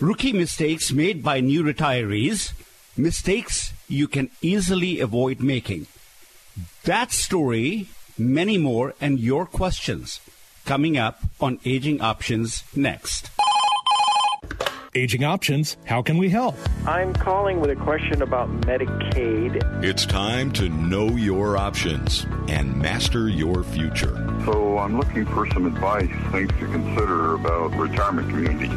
Rookie mistakes made by new retirees, mistakes you can easily avoid making. That story, many more, and your questions coming up on Aging Options next. Aging Options, how can we help? I'm calling with a question about Medicaid. It's time to know your options and master your future. So I'm looking for some advice, things to consider about retirement community.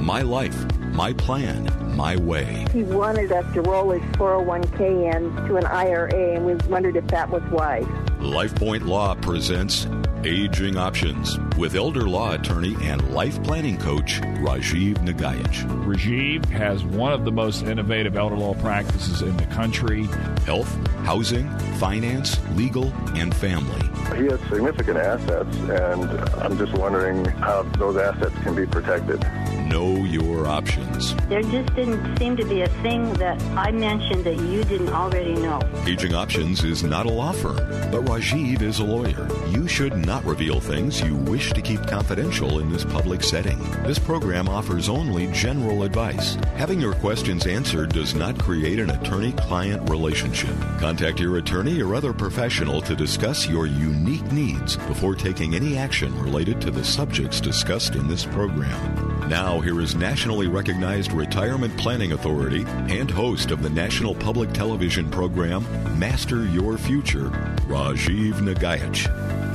My life, my plan, my way. He wanted us to roll his 401k into an IRA, and we wondered if that was wise. LifePoint Law presents Aging Options with elder law attorney and life planning coach Rajiv Nagaich. Rajiv has one of the most innovative elder law practices in the country. Health, housing, finance, legal, and family. He has significant assets, and I'm just wondering how those assets can be protected. Know your options. There just didn't seem to be a thing that I mentioned that you didn't already know. Aging Options is not a law firm, but Rajiv is a lawyer. You should not reveal things you wish to keep confidential in this public setting. This program offers only general advice. Having your questions answered does not create an attorney client relationship. Contact your attorney or other professional to discuss your unique needs before taking any action related to the subjects discussed in this program. Now, here is nationally recognized retirement planning authority and host of the national public television program Master Your Future, Rajiv Nagaich.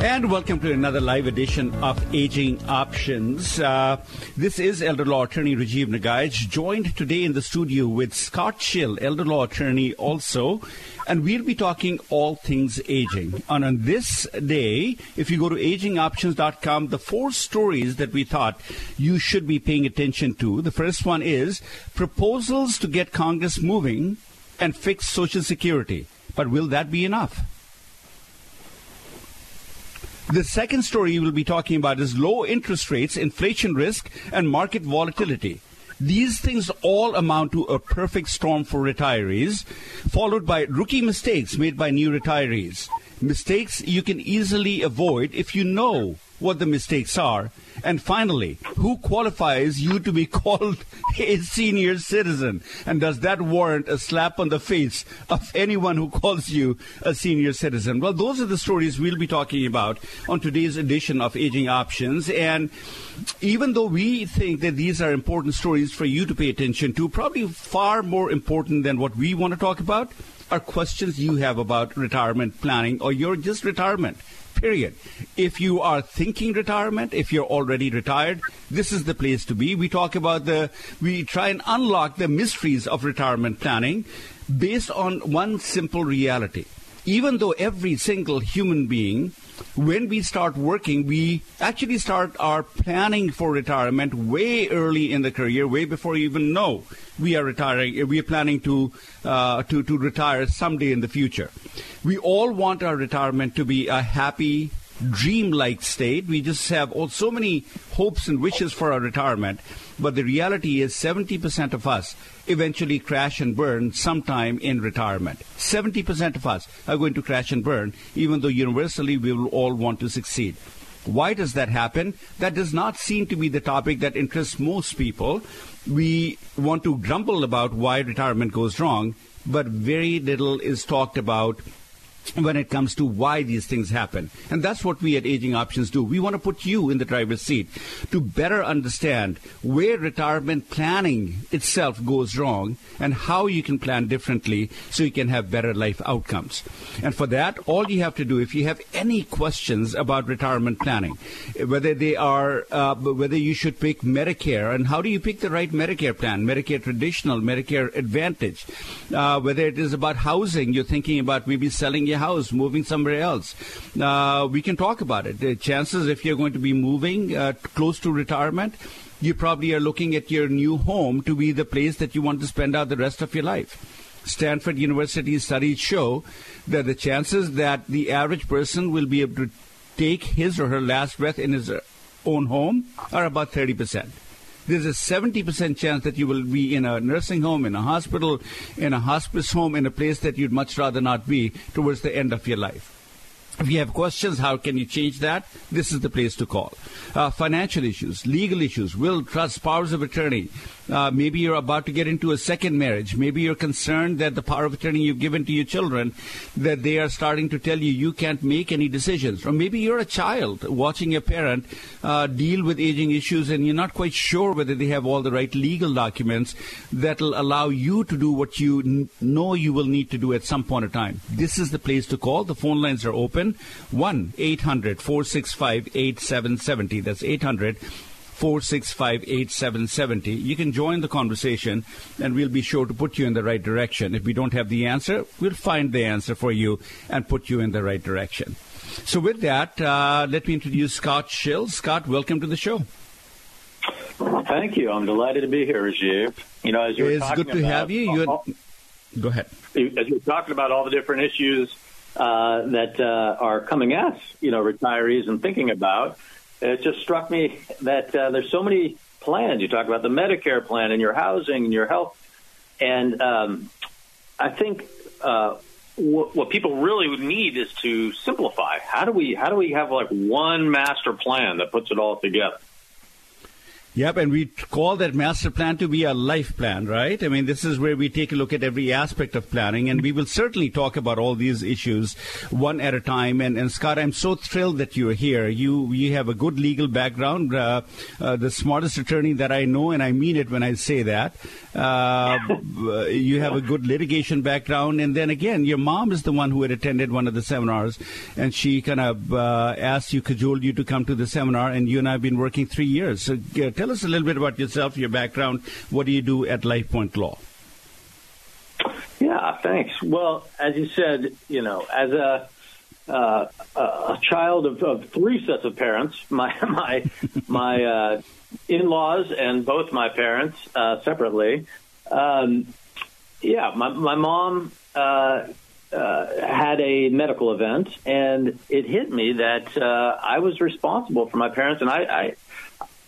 And welcome to another live edition of Aging Options. Uh, this is elder law attorney Rajiv Nagaich, joined today in the studio with Scott Schill, elder law attorney also. And we'll be talking all things aging. And on this day, if you go to agingoptions.com, the four stories that we thought you should be paying attention to. The first one is proposals to get Congress moving and fix Social Security. But will that be enough? The second story we'll be talking about is low interest rates, inflation risk, and market volatility. These things all amount to a perfect storm for retirees, followed by rookie mistakes made by new retirees. Mistakes you can easily avoid if you know what the mistakes are. And finally, who qualifies you to be called a senior citizen? And does that warrant a slap on the face of anyone who calls you a senior citizen? Well, those are the stories we'll be talking about on today's edition of Aging Options. And even though we think that these are important stories for you to pay attention to, probably far more important than what we want to talk about are questions you have about retirement planning or your just retirement period. If you are thinking retirement, if you're already retired, this is the place to be. We talk about the, we try and unlock the mysteries of retirement planning based on one simple reality. Even though every single human being when we start working, we actually start our planning for retirement way early in the career, way before you even know we are retiring. We are planning to uh, to to retire someday in the future. We all want our retirement to be a happy, dream-like state. We just have all, so many hopes and wishes for our retirement, but the reality is 70% of us eventually crash and burn sometime in retirement. 70% of us are going to crash and burn, even though universally we will all want to succeed. Why does that happen? That does not seem to be the topic that interests most people. We want to grumble about why retirement goes wrong, but very little is talked about when it comes to why these things happen. And that's what we at Aging Options do. We want to put you in the driver's seat to better understand where retirement planning itself goes wrong and how you can plan differently so you can have better life outcomes. And for that, all you have to do, if you have any questions about retirement planning, whether they are, uh, whether you should pick Medicare and how do you pick the right Medicare plan, Medicare traditional, Medicare Advantage, uh, whether it is about housing, you're thinking about maybe selling your house, moving somewhere else. Uh, we can talk about it. The chances if you're going to be moving uh, close to retirement, you probably are looking at your new home to be the place that you want to spend out the rest of your life. Stanford University studies show that the chances that the average person will be able to take his or her last breath in his own home are about 30 percent there's a 70% chance that you will be in a nursing home, in a hospital, in a hospice home, in a place that you'd much rather not be towards the end of your life. If you have questions, how can you change that? This is the place to call. Uh, financial issues, legal issues, will, trust, powers of attorney. Uh, maybe you're about to get into a second marriage. Maybe you're concerned that the power of attorney you've given to your children, that they are starting to tell you you can't make any decisions. Or maybe you're a child watching your parent uh, deal with aging issues and you're not quite sure whether they have all the right legal documents that'll allow you to do what you n- know you will need to do at some point in time. This is the place to call. The phone lines are open. 1 800 465 8770. That's 800 465 8770. You can join the conversation and we'll be sure to put you in the right direction. If we don't have the answer, we'll find the answer for you and put you in the right direction. So, with that, uh, let me introduce Scott Schill. Scott, welcome to the show. Thank you. I'm delighted to be here, Rajiv. You know, as you It's talking good to about, have you. You all- Go ahead. as you were talking about all the different issues uh, that uh, are coming at you know retirees and thinking about, it just struck me that uh, there's so many plans. You talk about the Medicare plan and your housing and your health, and um, I think uh, what, what people really would need is to simplify. How do we how do we have like one master plan that puts it all together? Yep, and we call that master plan to be a life plan, right? I mean, this is where we take a look at every aspect of planning, and we will certainly talk about all these issues one at a time. And, and Scott, I'm so thrilled that you're here. You you have a good legal background, uh, uh, the smartest attorney that I know, and I mean it when I say that. Uh, you have a good litigation background, and then again, your mom is the one who had attended one of the seminars, and she kind of uh, asked you, cajoled you to come to the seminar, and you and I have been working three years. So uh, tell us a little bit about yourself, your background. What do you do at LifePoint Law? Yeah, thanks. Well, as you said, you know, as a uh, a child of, of three sets of parents, my my my uh, in-laws and both my parents uh, separately. Um, yeah, my my mom uh, uh, had a medical event, and it hit me that uh, I was responsible for my parents, and I, I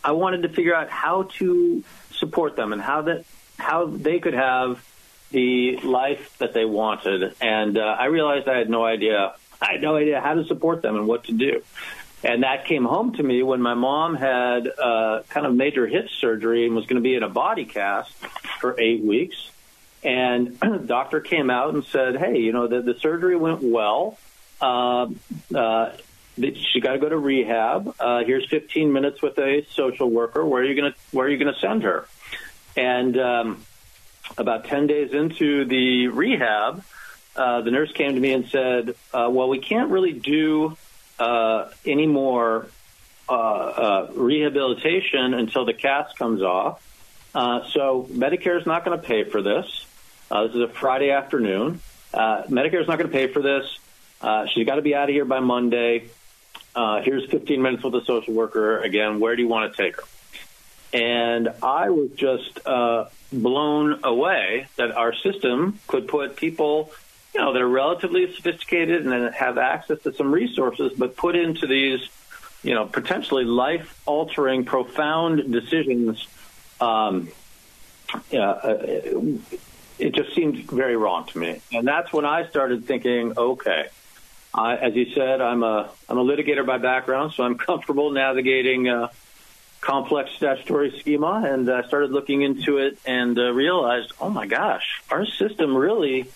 I wanted to figure out how to support them and how that how they could have the life that they wanted. And uh, I realized I had no idea. I had no idea how to support them and what to do. And that came home to me when my mom had uh, kind of major hip surgery and was going to be in a body cast for eight weeks. And the doctor came out and said, "Hey, you know, the, the surgery went well. Uh, uh, she got to go to rehab. Uh, here's 15 minutes with a social worker. Where are you going to Where are you going to send her?" And um, about 10 days into the rehab, uh, the nurse came to me and said, uh, "Well, we can't really do uh, any more uh, uh, rehabilitation until the cast comes off. Uh, so Medicare is not going to pay for this. Uh, this is a Friday afternoon. Uh, Medicare is not going to pay for this. Uh, she's got to be out of here by Monday. Uh, here's 15 minutes with a social worker. Again, where do you want to take her? And I was just uh, blown away that our system could put people, you know, that are relatively sophisticated and have access to some resources, but put into these, you know, potentially life-altering, profound decisions. Um, yeah, uh, it just seemed very wrong to me, and that's when I started thinking, okay. I, as you said, I'm a I'm a litigator by background, so I'm comfortable navigating uh, complex statutory schema, and I started looking into it and uh, realized, oh my gosh, our system really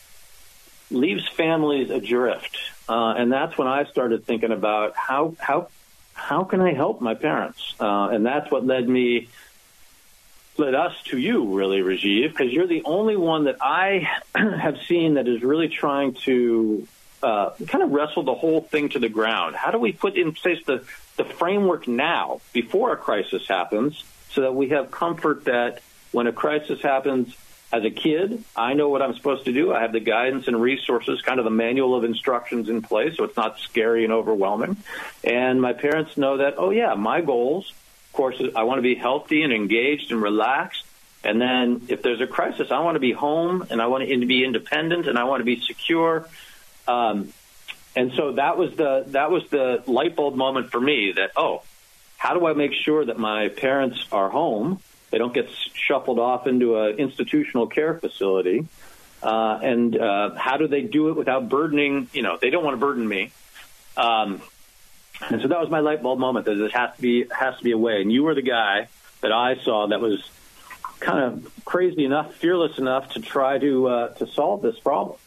leaves families adrift, uh, and that's when I started thinking about how how how can I help my parents, uh, and that's what led me led us to you, really, Rajiv, because you're the only one that I have seen that is really trying to uh, kind of wrestle the whole thing to the ground. How do we put in place the, the framework now before a crisis happens so that we have comfort that when a crisis happens as a kid, I know what I'm supposed to do. I have the guidance and resources, kind of the manual of instructions in place, so it's not scary and overwhelming. And my parents know that, oh, yeah, my goals, of course, I want to be healthy and engaged and relaxed. And then if there's a crisis, I want to be home and I want to be independent and I want to be secure. Um, and so that was the that was the light bulb moment for me that oh, how do I make sure that my parents are home? They don't get shuffled off into an institutional care facility. Uh, and uh, how do they do it without burdening? You know, they don't want to burden me. Um, and so that was my light bulb moment that it has to be has to be a way. And you were the guy that I saw that was kind of crazy enough, fearless enough to try to uh, to solve this problem.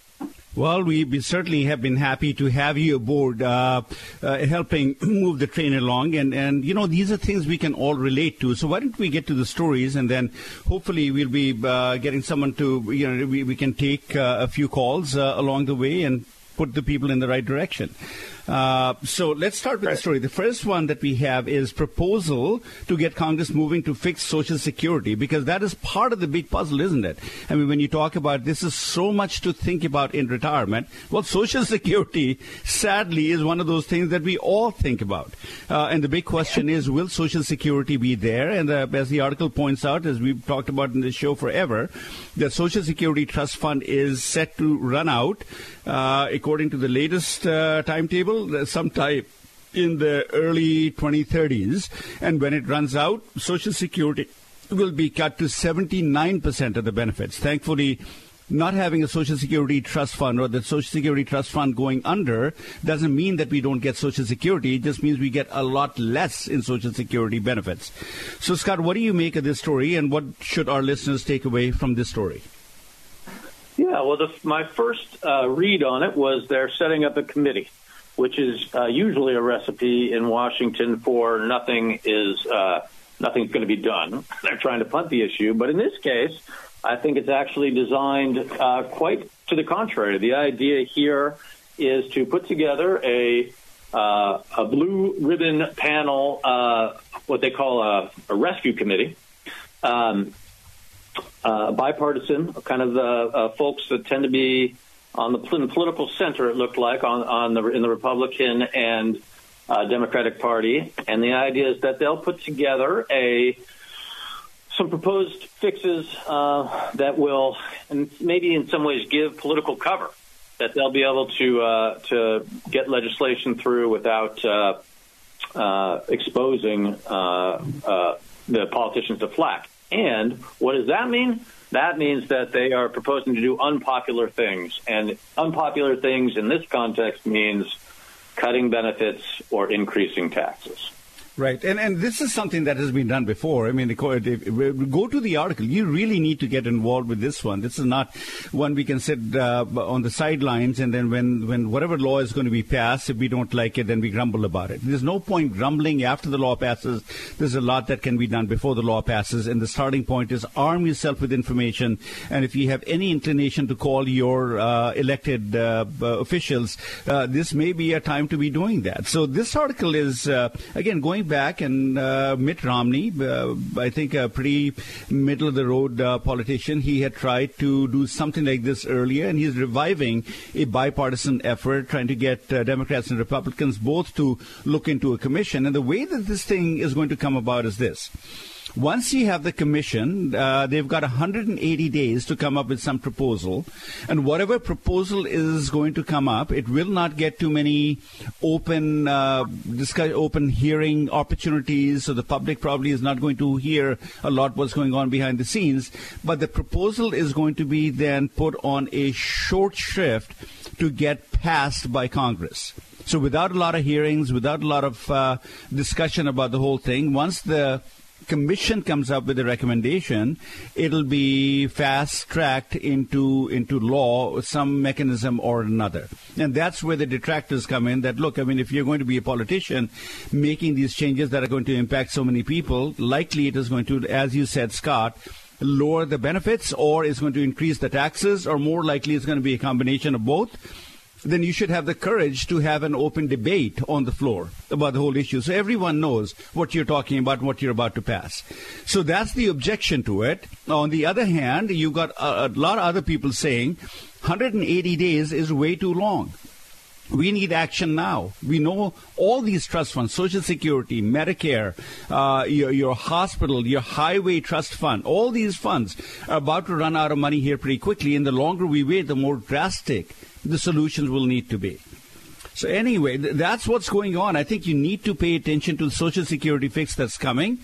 Well, we certainly have been happy to have you aboard, uh, uh, helping move the train along. And, and, you know, these are things we can all relate to. So why don't we get to the stories and then hopefully we'll be uh, getting someone to, you know, we, we can take uh, a few calls uh, along the way and put the people in the right direction. Uh, so let's start with right. the story. The first one that we have is proposal to get Congress moving to fix Social Security because that is part of the big puzzle, isn't it? I mean, when you talk about this is so much to think about in retirement. Well, Social Security, sadly, is one of those things that we all think about. Uh, and the big question is, will Social Security be there? And uh, as the article points out, as we've talked about in this show forever, the Social Security Trust Fund is set to run out, uh, according to the latest uh, timetable sometime in the early 2030s. And when it runs out, Social Security will be cut to 79% of the benefits. Thankfully, not having a Social Security trust fund or the Social Security trust fund going under doesn't mean that we don't get Social Security. It just means we get a lot less in Social Security benefits. So, Scott, what do you make of this story and what should our listeners take away from this story? Yeah, well, the, my first uh, read on it was they're setting up a committee which is uh, usually a recipe in Washington for nothing is uh, nothing's going to be done. They're trying to punt the issue, but in this case, I think it's actually designed uh, quite to the contrary. The idea here is to put together a uh, a blue ribbon panel, uh, what they call a, a rescue committee. Um, uh, bipartisan, kind of the folks that tend to be on the, political center, it looked like on, on the in the Republican and uh, Democratic Party, and the idea is that they'll put together a some proposed fixes uh, that will, and maybe in some ways, give political cover. That they'll be able to uh, to get legislation through without uh, uh, exposing uh, the politicians to flack. And what does that mean? That means that they are proposing to do unpopular things. And unpopular things in this context means cutting benefits or increasing taxes. Right, and and this is something that has been done before. I mean, go to the article. You really need to get involved with this one. This is not one we can sit uh, on the sidelines and then when when whatever law is going to be passed, if we don't like it, then we grumble about it. There's no point grumbling after the law passes. There's a lot that can be done before the law passes, and the starting point is arm yourself with information. And if you have any inclination to call your uh, elected uh, officials, uh, this may be a time to be doing that. So this article is uh, again going back, and uh, Mitt Romney, uh, I think a pretty middle of the road uh, politician, he had tried to do something like this earlier, and he's reviving a bipartisan effort trying to get uh, Democrats and Republicans both to look into a commission. And the way that this thing is going to come about is this. Once you have the commission, uh, they've got 180 days to come up with some proposal. And whatever proposal is going to come up, it will not get too many open uh, discuss, open hearing opportunities. So the public probably is not going to hear a lot what's going on behind the scenes. But the proposal is going to be then put on a short shrift to get passed by Congress. So without a lot of hearings, without a lot of uh, discussion about the whole thing, once the commission comes up with a recommendation, it'll be fast tracked into into law, some mechanism or another. And that's where the detractors come in. That look, I mean, if you're going to be a politician making these changes that are going to impact so many people, likely it is going to, as you said, Scott lower the benefits or is going to increase the taxes or more likely it's going to be a combination of both then you should have the courage to have an open debate on the floor about the whole issue so everyone knows what you're talking about what you're about to pass. So that's the objection to it. On the other hand, you've got a, a lot of other people saying 180 days is way too long. We need action now. We know all these trust funds, Social Security, Medicare, uh, your, your, hospital, your highway trust fund, all these funds are about to run out of money here pretty quickly. And the longer we wait, the more drastic the solutions will need to be. So anyway, th- that's what's going on. I think you need to pay attention to the Social Security fix that's coming.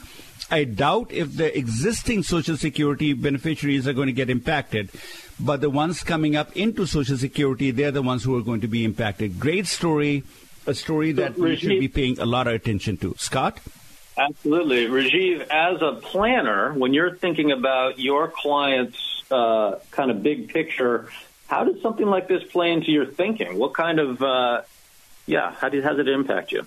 I doubt if the existing Social Security beneficiaries are going to get impacted, but the ones coming up into Social Security, they're the ones who are going to be impacted. Great story a story that we should be paying a lot of attention to. Scott? Absolutely. Rajiv, as a planner, when you're thinking about your client's uh, kind of big picture, how does something like this play into your thinking? What kind of, uh, yeah, how, how does it impact you?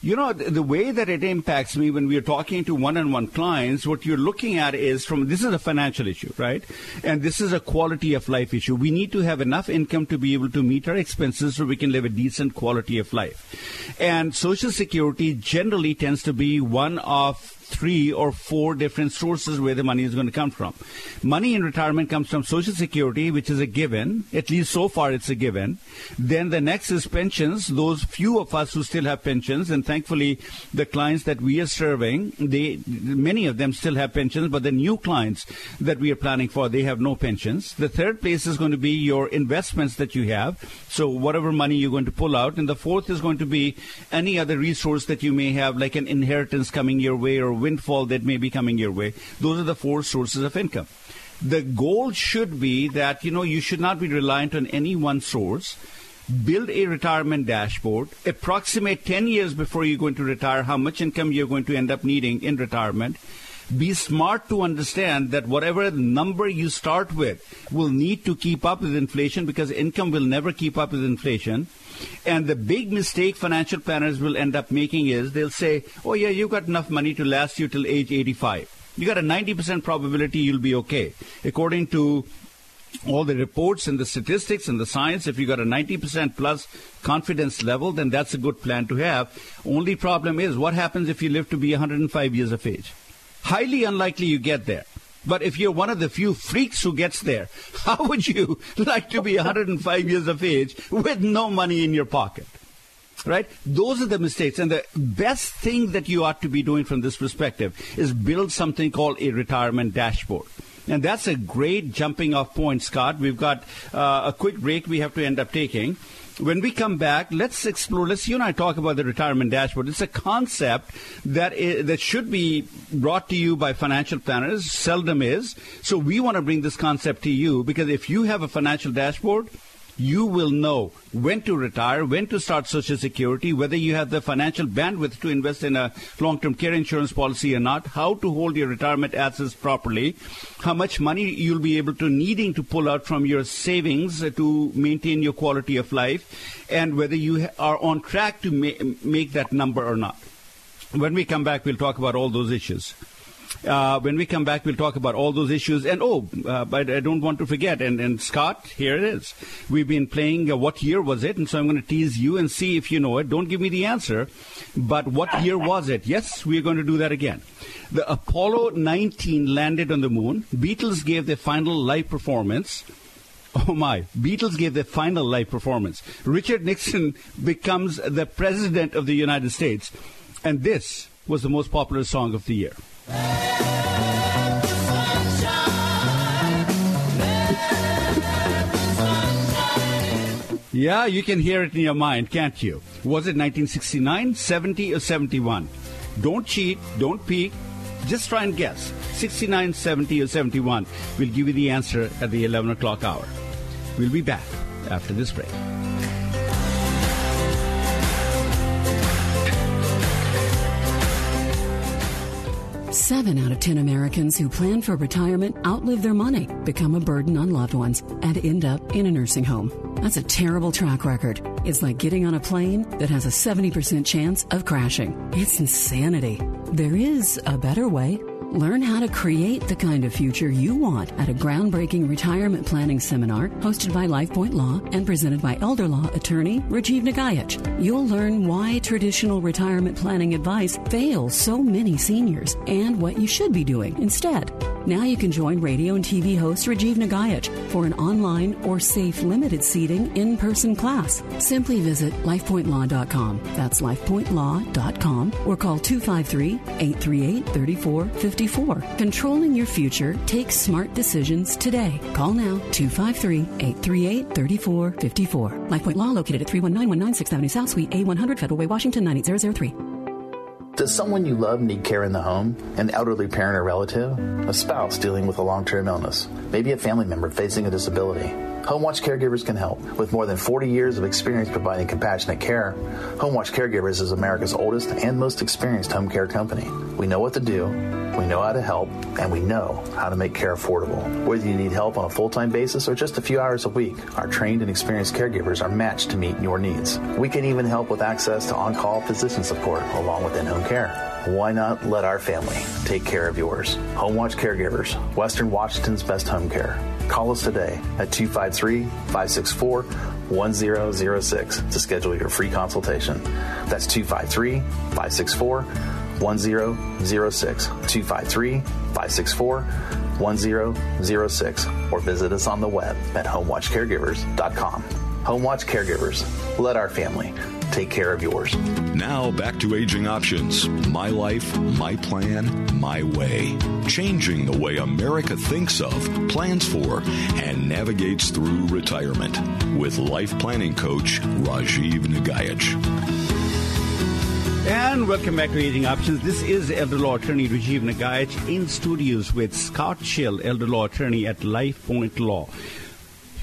You know, the way that it impacts me when we are talking to one-on-one clients, what you're looking at is from, this is a financial issue, right? And this is a quality of life issue. We need to have enough income to be able to meet our expenses so we can live a decent quality of life. And Social Security generally tends to be one of three or four different sources where the money is going to come from. Money in retirement comes from Social Security, which is a given. At least so far, it's a given. Then the next is pensions. Those few of us who still have pensions, and thankfully, the clients that we are serving, they many of them still have pensions, but the new clients that we are planning for, they have no pensions. The third place is going to be your investments that you have. So whatever money you're going to pull out, and the fourth is going to be any other resource that you may have, like an inheritance coming your way or windfall that may be coming your way. Those are the four sources of income. The goal should be that, you know, you should not be reliant on any one source. Build a retirement dashboard. Approximate 10 years before you're going to retire how much income you're going to end up needing in retirement be smart to understand that whatever number you start with will need to keep up with inflation because income will never keep up with inflation. And the big mistake financial planners will end up making is they'll say, oh, yeah, you've got enough money to last you till age 85. You got a 90% probability you'll be okay. According to all the reports and the statistics and the science, if you got a 90% plus confidence level, then that's a good plan to have. Only problem is what happens if you live to be 105 years of age? Highly unlikely you get there. But if you're one of the few freaks who gets there, how would you like to be 105 years of age with no money in your pocket? Right? Those are the mistakes. And the best thing that you ought to be doing from this perspective is build something called a retirement dashboard. And that's a great jumping off point, Scott. We've got uh, a quick break we have to end up taking when we come back, let's explore. Let's you and I talk about the retirement dashboard. It's a concept that is, that should be brought to you by financial planners. Seldom is. So we want to bring this concept to you because if you have a financial dashboard, you will know when to retire, when to start Social Security, whether you have the financial bandwidth to invest in a long-term care insurance policy or not, how to hold your retirement assets properly, how much money you'll be able to needing to pull out from your savings to maintain your quality of life, and whether you are on track to ma- make that number or not. When we come back, we'll talk about all those issues. Uh, when we come back, we'll talk about all those issues. And oh, uh, but I don't want to forget. And, and Scott, here it is. We've been playing. Uh, what year was it? And so I'm going to tease you and see if you know it. Don't give me the answer, but what year was it? Yes, we're going to do that again. The Apollo 19 landed on the moon. Beatles gave their final live performance. Oh my, Beatles gave their final live performance. Richard Nixon becomes the president of the United States. And this was the most popular song of the year. Yeah, you can hear it in your mind, can't you? Was it 1969, 70, or 71? Don't cheat, don't peek, just try and guess. 69, 70, or 71. We'll give you the answer at the 11 o'clock hour. We'll be back after this break. Seven out of 10 Americans who plan for retirement outlive their money, become a burden on loved ones, and end up in a nursing home. That's a terrible track record. It's like getting on a plane that has a 70% chance of crashing. It's insanity. There is a better way. Learn how to create the kind of future you want at a groundbreaking retirement planning seminar hosted by LifePoint Law and presented by elder law attorney Rajiv Nagaich. You'll learn why traditional retirement planning advice fails so many seniors and what you should be doing instead. Now you can join radio and TV host Rajiv Nagaich for an online or safe limited seating in person class. Simply visit lifepointlaw.com. That's lifepointlaw.com or call 253 838 3454. Controlling your future takes smart decisions today. Call now 253 838 3454. LifePoint Law located at 319 6th Avenue South Suite A100 Federal Way, Washington 98003. Does someone you love need care in the home? An elderly parent or relative? A spouse dealing with a long term illness? Maybe a family member facing a disability? HomeWatch Caregivers can help. With more than 40 years of experience providing compassionate care, HomeWatch Caregivers is America's oldest and most experienced home care company. We know what to do, we know how to help, and we know how to make care affordable. Whether you need help on a full time basis or just a few hours a week, our trained and experienced caregivers are matched to meet your needs. We can even help with access to on call physician support along with in home care. Why not let our family take care of yours? Home Watch Caregivers, Western Washington's best home care. Call us today at 253 564 1006 to schedule your free consultation. That's 253 564 1006. 253 564 1006. Or visit us on the web at homewatchcaregivers.com. Home Watch Caregivers. Let our family take care of yours. Now back to Aging Options My Life, My Plan, My Way. Changing the way America thinks of, plans for, and navigates through retirement. With life planning coach Rajiv Nagaich. And welcome back to Aging Options. This is elder law attorney Rajiv Nagaich in studios with Scott Schill, elder law attorney at Life Point Law.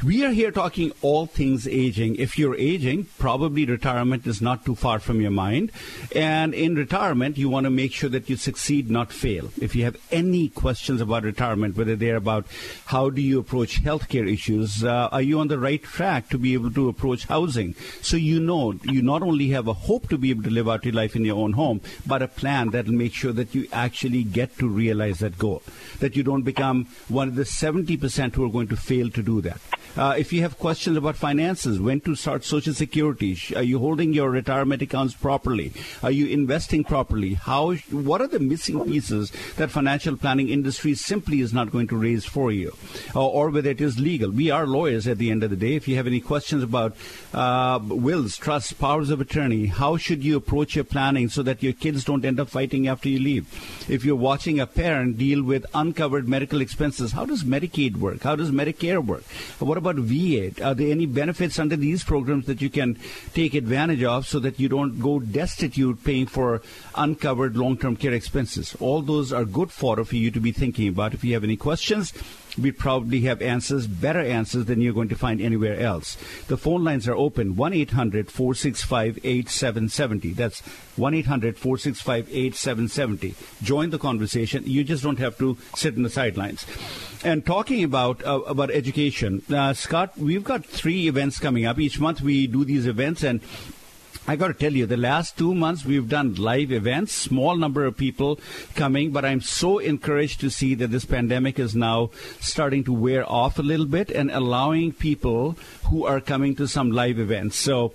We are here talking all things aging. If you're aging, probably retirement is not too far from your mind. And in retirement, you want to make sure that you succeed, not fail. If you have any questions about retirement, whether they're about how do you approach healthcare issues, uh, are you on the right track to be able to approach housing? So you know you not only have a hope to be able to live out your life in your own home, but a plan that will make sure that you actually get to realize that goal. That you don't become one of the 70% who are going to fail to do that. Uh, if you have questions about finances, when to start Social Security, are you holding your retirement accounts properly? Are you investing properly? How? What are the missing pieces that financial planning industry simply is not going to raise for you, uh, or whether it is legal? We are lawyers at the end of the day. If you have any questions about uh, wills, trusts, powers of attorney, how should you approach your planning so that your kids don't end up fighting after you leave? If you're watching a parent deal with uncovered medical expenses, how does Medicaid work? How does Medicare work? What about VA? Are there any benefits under these programs that you can take advantage of so that you don't go destitute paying for uncovered long-term care expenses? All those are good fodder for you to be thinking about. If you have any questions, we probably have answers, better answers than you're going to find anywhere else. The phone lines are open 1 800 465 8770. That's 1 800 465 8770. Join the conversation. You just don't have to sit in the sidelines. And talking about uh, about education, uh, Scott, we've got three events coming up. Each month we do these events, and I got to tell you, the last two months we've done live events, small number of people coming, but I'm so encouraged to see that this pandemic is now starting to wear off a little bit and allowing people who are coming to some live events. So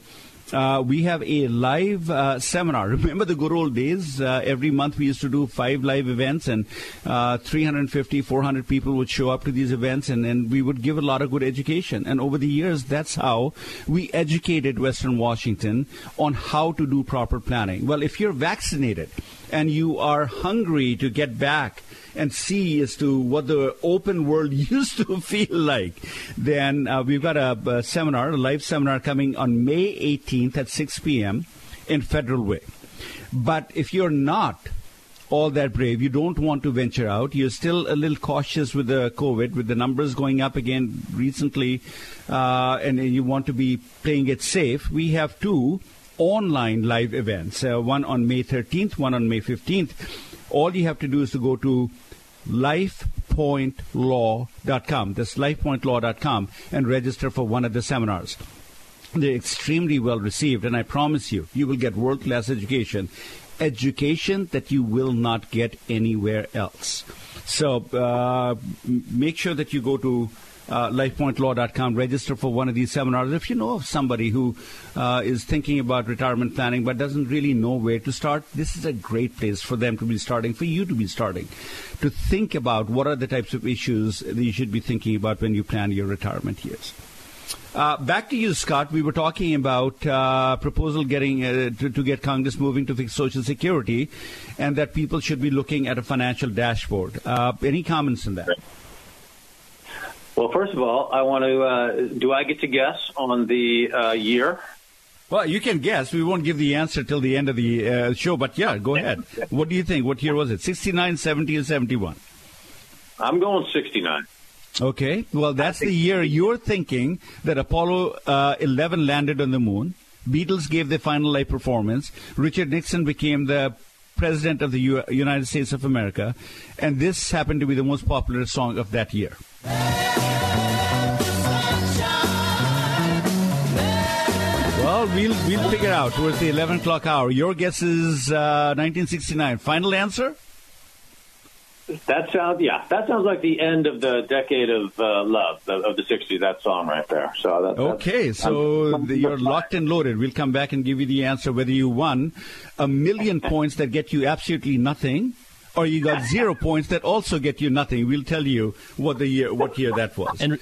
uh, we have a live uh, seminar. Remember the good old days? Uh, every month we used to do five live events, and uh, 350, 400 people would show up to these events, and, and we would give a lot of good education. And over the years, that's how we educated Western Washington on how to do proper planning. Well, if you're vaccinated and you are hungry to get back and see as to what the open world used to feel like, then uh, we've got a, a, seminar, a live seminar coming on May 18th at 6 p.m. in Federal Way. But if you're not all that brave, you don't want to venture out, you're still a little cautious with the COVID, with the numbers going up again recently, uh, and you want to be playing it safe, we have two online live events, uh, one on May 13th, one on May 15th. All you have to do is to go to lifepointlaw.com. That's lifepointlaw.com and register for one of the seminars. They're extremely well received, and I promise you, you will get world class education. Education that you will not get anywhere else. So uh, make sure that you go to uh, lifepointlaw.com, register for one of these seminars. If you know of somebody who uh, is thinking about retirement planning but doesn't really know where to start, this is a great place for them to be starting, for you to be starting, to think about what are the types of issues that you should be thinking about when you plan your retirement years. Uh, back to you, Scott. We were talking about uh, proposal getting uh, to, to, get Congress moving to fix Social Security, and that people should be looking at a financial dashboard. Uh, any comments on that? Well, first of all, I want to. Uh, do I get to guess on the uh, year? Well, you can guess. We won't give the answer till the end of the uh, show, but yeah, go ahead. What do you think? What year was it? 69, 70, or 71? I'm going 69. Okay. Well, that's the year you're thinking that Apollo uh, 11 landed on the moon. Beatles gave their final live performance. Richard Nixon became the president of the U- United States of America, and this happened to be the most popular song of that year. Well, we'll we'll figure out towards the 11 o'clock hour. Your guess is uh, 1969. Final answer? That sounds yeah. That sounds like the end of the decade of uh, love of, of the '60s. That song right there. So that, okay, so I'm, I'm, you're locked and loaded. We'll come back and give you the answer whether you won a million points that get you absolutely nothing, or you got zero points that also get you nothing. We'll tell you what the year what year that was. And,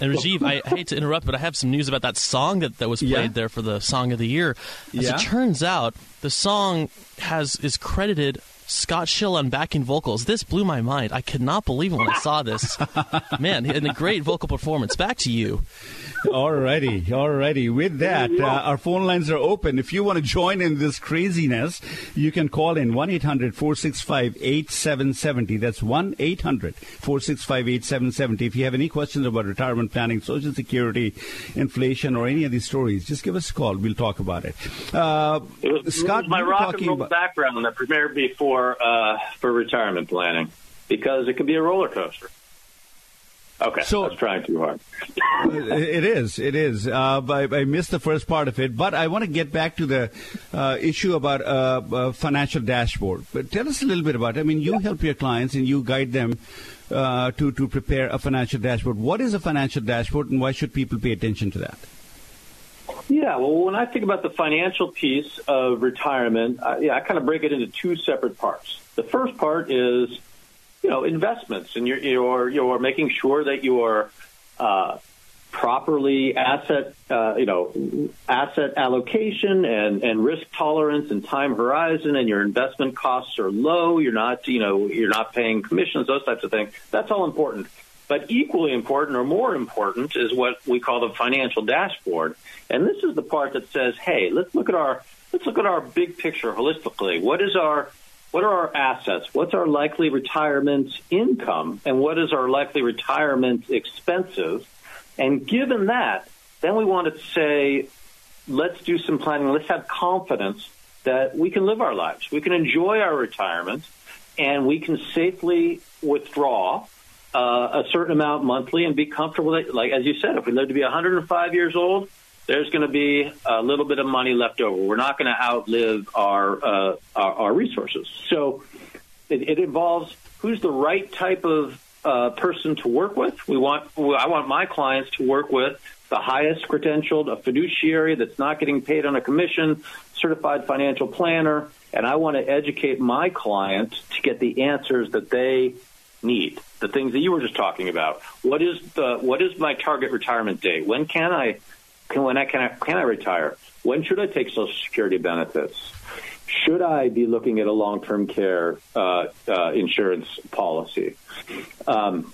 and Rajiv, I hate to interrupt, but I have some news about that song that, that was played yeah. there for the song of the year. As yeah. it turns out, the song has is credited Scott Schill on backing vocals. This blew my mind. I could not believe it when I saw this. Man, and a great vocal performance. Back to you. Alrighty, alrighty. With that, uh, our phone lines are open. If you want to join in this craziness, you can call in 1 800 465 8770. That's 1 800 465 8770. If you have any questions about retirement planning, Social Security, inflation, or any of these stories, just give us a call. We'll talk about it. Uh, it was, Scott, it was my rock and roll about... background that prepared me for, uh, for retirement planning because it can be a roller coaster. Okay, so I was trying too hard. it is, it is. Uh, I, I, missed the first part of it, but I want to get back to the uh, issue about uh, uh, financial dashboard. But tell us a little bit about. it. I mean, you help your clients and you guide them uh, to to prepare a financial dashboard. What is a financial dashboard, and why should people pay attention to that? Yeah, well, when I think about the financial piece of retirement, I, yeah, I kind of break it into two separate parts. The first part is you know investments, and you're you're you're making sure that you're uh, properly asset uh, you know asset allocation and and risk tolerance and time horizon, and your investment costs are low. You're not you know you're not paying commissions, those types of things. That's all important. But equally important or more important is what we call the financial dashboard. And this is the part that says, hey, let's look at our let's look at our big picture holistically. What is our what are our assets? What's our likely retirement income? And what is our likely retirement expenses? And given that, then we want to say, let's do some planning. Let's have confidence that we can live our lives. We can enjoy our retirement and we can safely withdraw uh, a certain amount monthly and be comfortable with it. Like, as you said, if we live to be 105 years old, there's going to be a little bit of money left over. We're not going to outlive our, uh, our, our resources. So it, it, involves who's the right type of uh, person to work with. We want I want my clients to work with the highest credentialed, a fiduciary that's not getting paid on a commission, certified financial planner, and I want to educate my clients to get the answers that they need. The things that you were just talking about. What is the what is my target retirement date? When can I can, when I can, I can I retire? When should I take Social Security benefits? Should I be looking at a long-term care uh, uh, insurance policy? Um,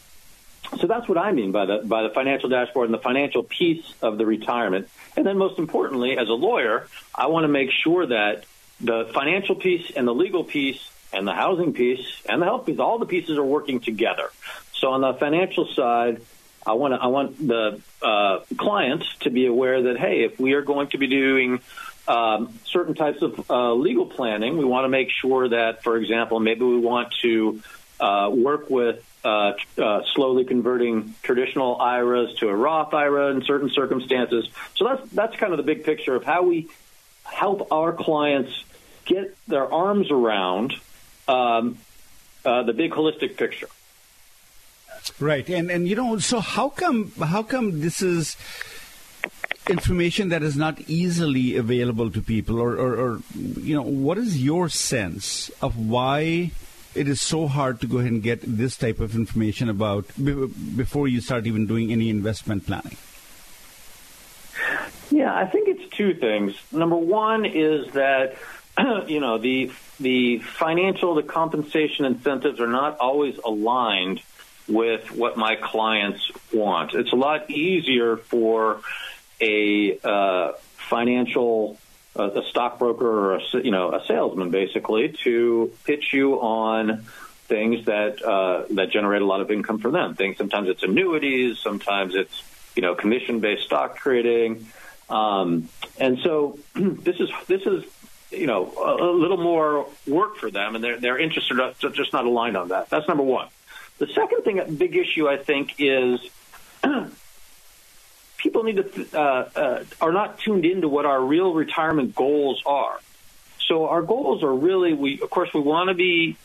so that's what I mean by the by the financial dashboard and the financial piece of the retirement. And then most importantly, as a lawyer, I want to make sure that the financial piece and the legal piece and the housing piece and the health piece, all the pieces are working together. So on the financial side, I want to, I want the uh, clients to be aware that hey, if we are going to be doing um, certain types of uh, legal planning, we want to make sure that, for example, maybe we want to uh, work with uh, uh, slowly converting traditional IRAs to a Roth IRA in certain circumstances. So that's that's kind of the big picture of how we help our clients get their arms around um, uh, the big holistic picture. Right, and and you know, so how come how come this is information that is not easily available to people, or, or, or you know, what is your sense of why? It is so hard to go ahead and get this type of information about before you start even doing any investment planning. Yeah, I think it's two things. Number one is that you know the the financial, the compensation incentives are not always aligned with what my clients want. It's a lot easier for a uh, financial uh, a stockbroker or a, you know a salesman basically to pitch you on things that uh, that generate a lot of income for them. Things sometimes it's annuities, sometimes it's you know commission based stock trading, um, and so this is this is you know a, a, little more work for them, and their their interests are just not aligned on that. That's number one. The second thing, big issue, I think, is people need to uh, uh, are not tuned into what our real retirement goals are. So our goals are really we of course we want to be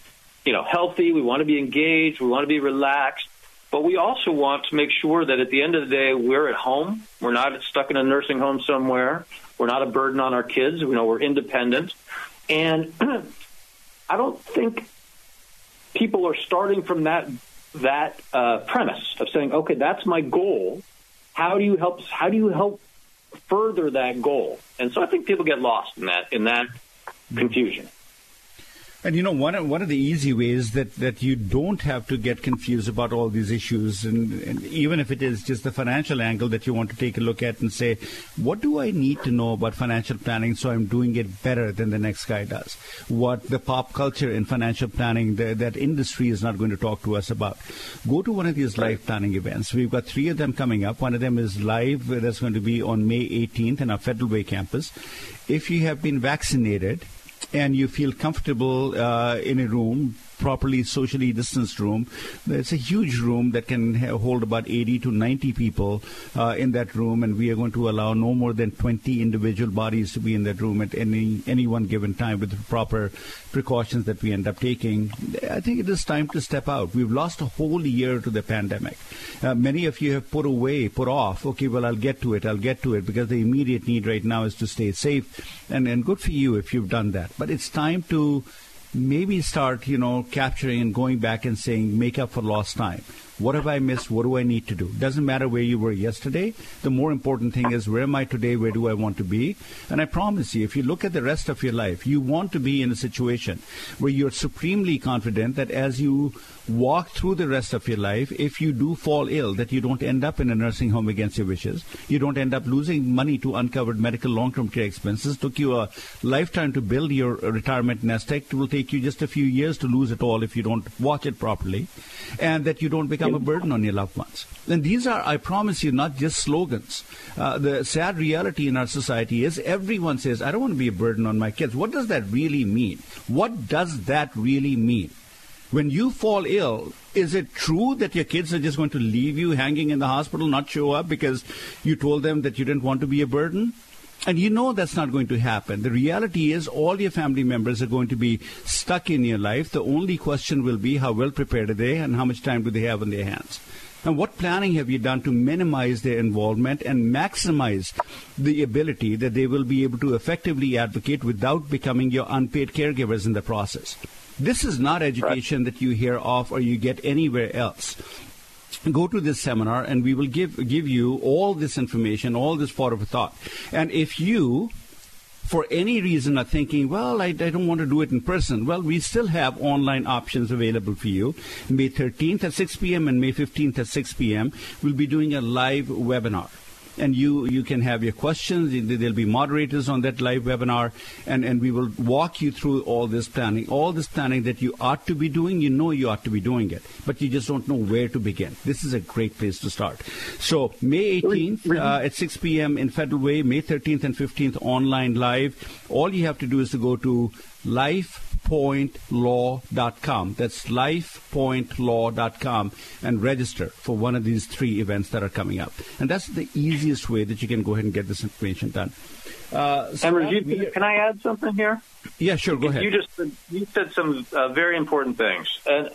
you know healthy, we want to be engaged, we want to be relaxed, but we also want to make sure that at the end of the day we're at home, we're not stuck in a nursing home somewhere, we're not a burden on our kids, you know we're independent, and I don't think people are starting from that that uh, premise of saying, okay, that's my goal how do you help? How do you help further that goal? And so I think people get lost in that in that confusion. And you know, one of, one of the easy ways that, that you don't have to get confused about all these issues, and, and, even if it is just the financial angle that you want to take a look at and say, what do I need to know about financial planning so I'm doing it better than the next guy does? What the pop culture in financial planning, the, that industry is not going to talk to us about. Go to one of these life planning events. We've got three of them coming up. One of them is live, that's going to be on May 18th in our Federal Way campus. If you have been vaccinated, and you feel comfortable uh, in a room properly socially distanced room. It's a huge room that can hold about 80 to 90 people uh, in that room, and we are going to allow no more than 20 individual bodies to be in that room at any any one given time with the proper precautions that we end up taking. I think it is time to step out. We've lost a whole year to the pandemic. Uh, many of you have put away, put off. Okay, well, I'll get to it. I'll get to it because the immediate need right now is to stay safe, and and good for you if you've done that. But it's time to maybe start, you know, capturing and going back and saying, make up for lost time. What have I missed? What do I need to do? Doesn't matter where you were yesterday. The more important thing is where am I today? Where do I want to be? And I promise you, if you look at the rest of your life, you want to be in a situation where you're supremely confident that as you walk through the rest of your life, if you do fall ill, that you don't end up in a nursing home against your wishes. You don't end up losing money to uncovered medical long-term care expenses. Took you a lifetime to build your retirement nest egg. It will take you just a few years to lose it all if you don't watch it properly. And that you don't become a burden on your loved ones. And these are, I promise you, not just slogans. Uh, the sad reality in our society is everyone says, I don't want to be a burden on my kids. What does that really mean? What does that really mean? When you fall ill, is it true that your kids are just going to leave you hanging in the hospital, not show up because you told them that you didn't want to be a burden? And you know that's not going to happen. The reality is all your family members are going to be stuck in your life. The only question will be how well prepared are they and how much time do they have on their hands. And what planning have you done to minimize their involvement and maximize the ability that they will be able to effectively advocate without becoming your unpaid caregivers in the process? This is not education right. that you hear of or you get anywhere else. Go to this seminar and we will give give you all this information, all this of a thought. And if you for any reason are thinking, well, I, I, don't want to do it in person, well, we still have online options available for you. May 13th at 6 p.m. and May 15th at 6 p.m. We'll be doing a live webinar and you you can have your questions. There'll be moderators on that live webinar, and, and we will walk you through all this planning, all this planning that you ought to be doing. You know you ought to be doing it, but you just don't know where to begin. This is a great place to start. So May 18th uh, at 6 p.m. in Federal Way, May 13th and 15th online live. All you have to do is to go to life lifepointlaw.com. That's lifepointlaw.com and register for one of these three events that are coming up. And that's the easiest way that you can go ahead and get this information done. Uh, so you, can I add something here? Yeah, sure. Go ahead. You just you said some uh, very important things, and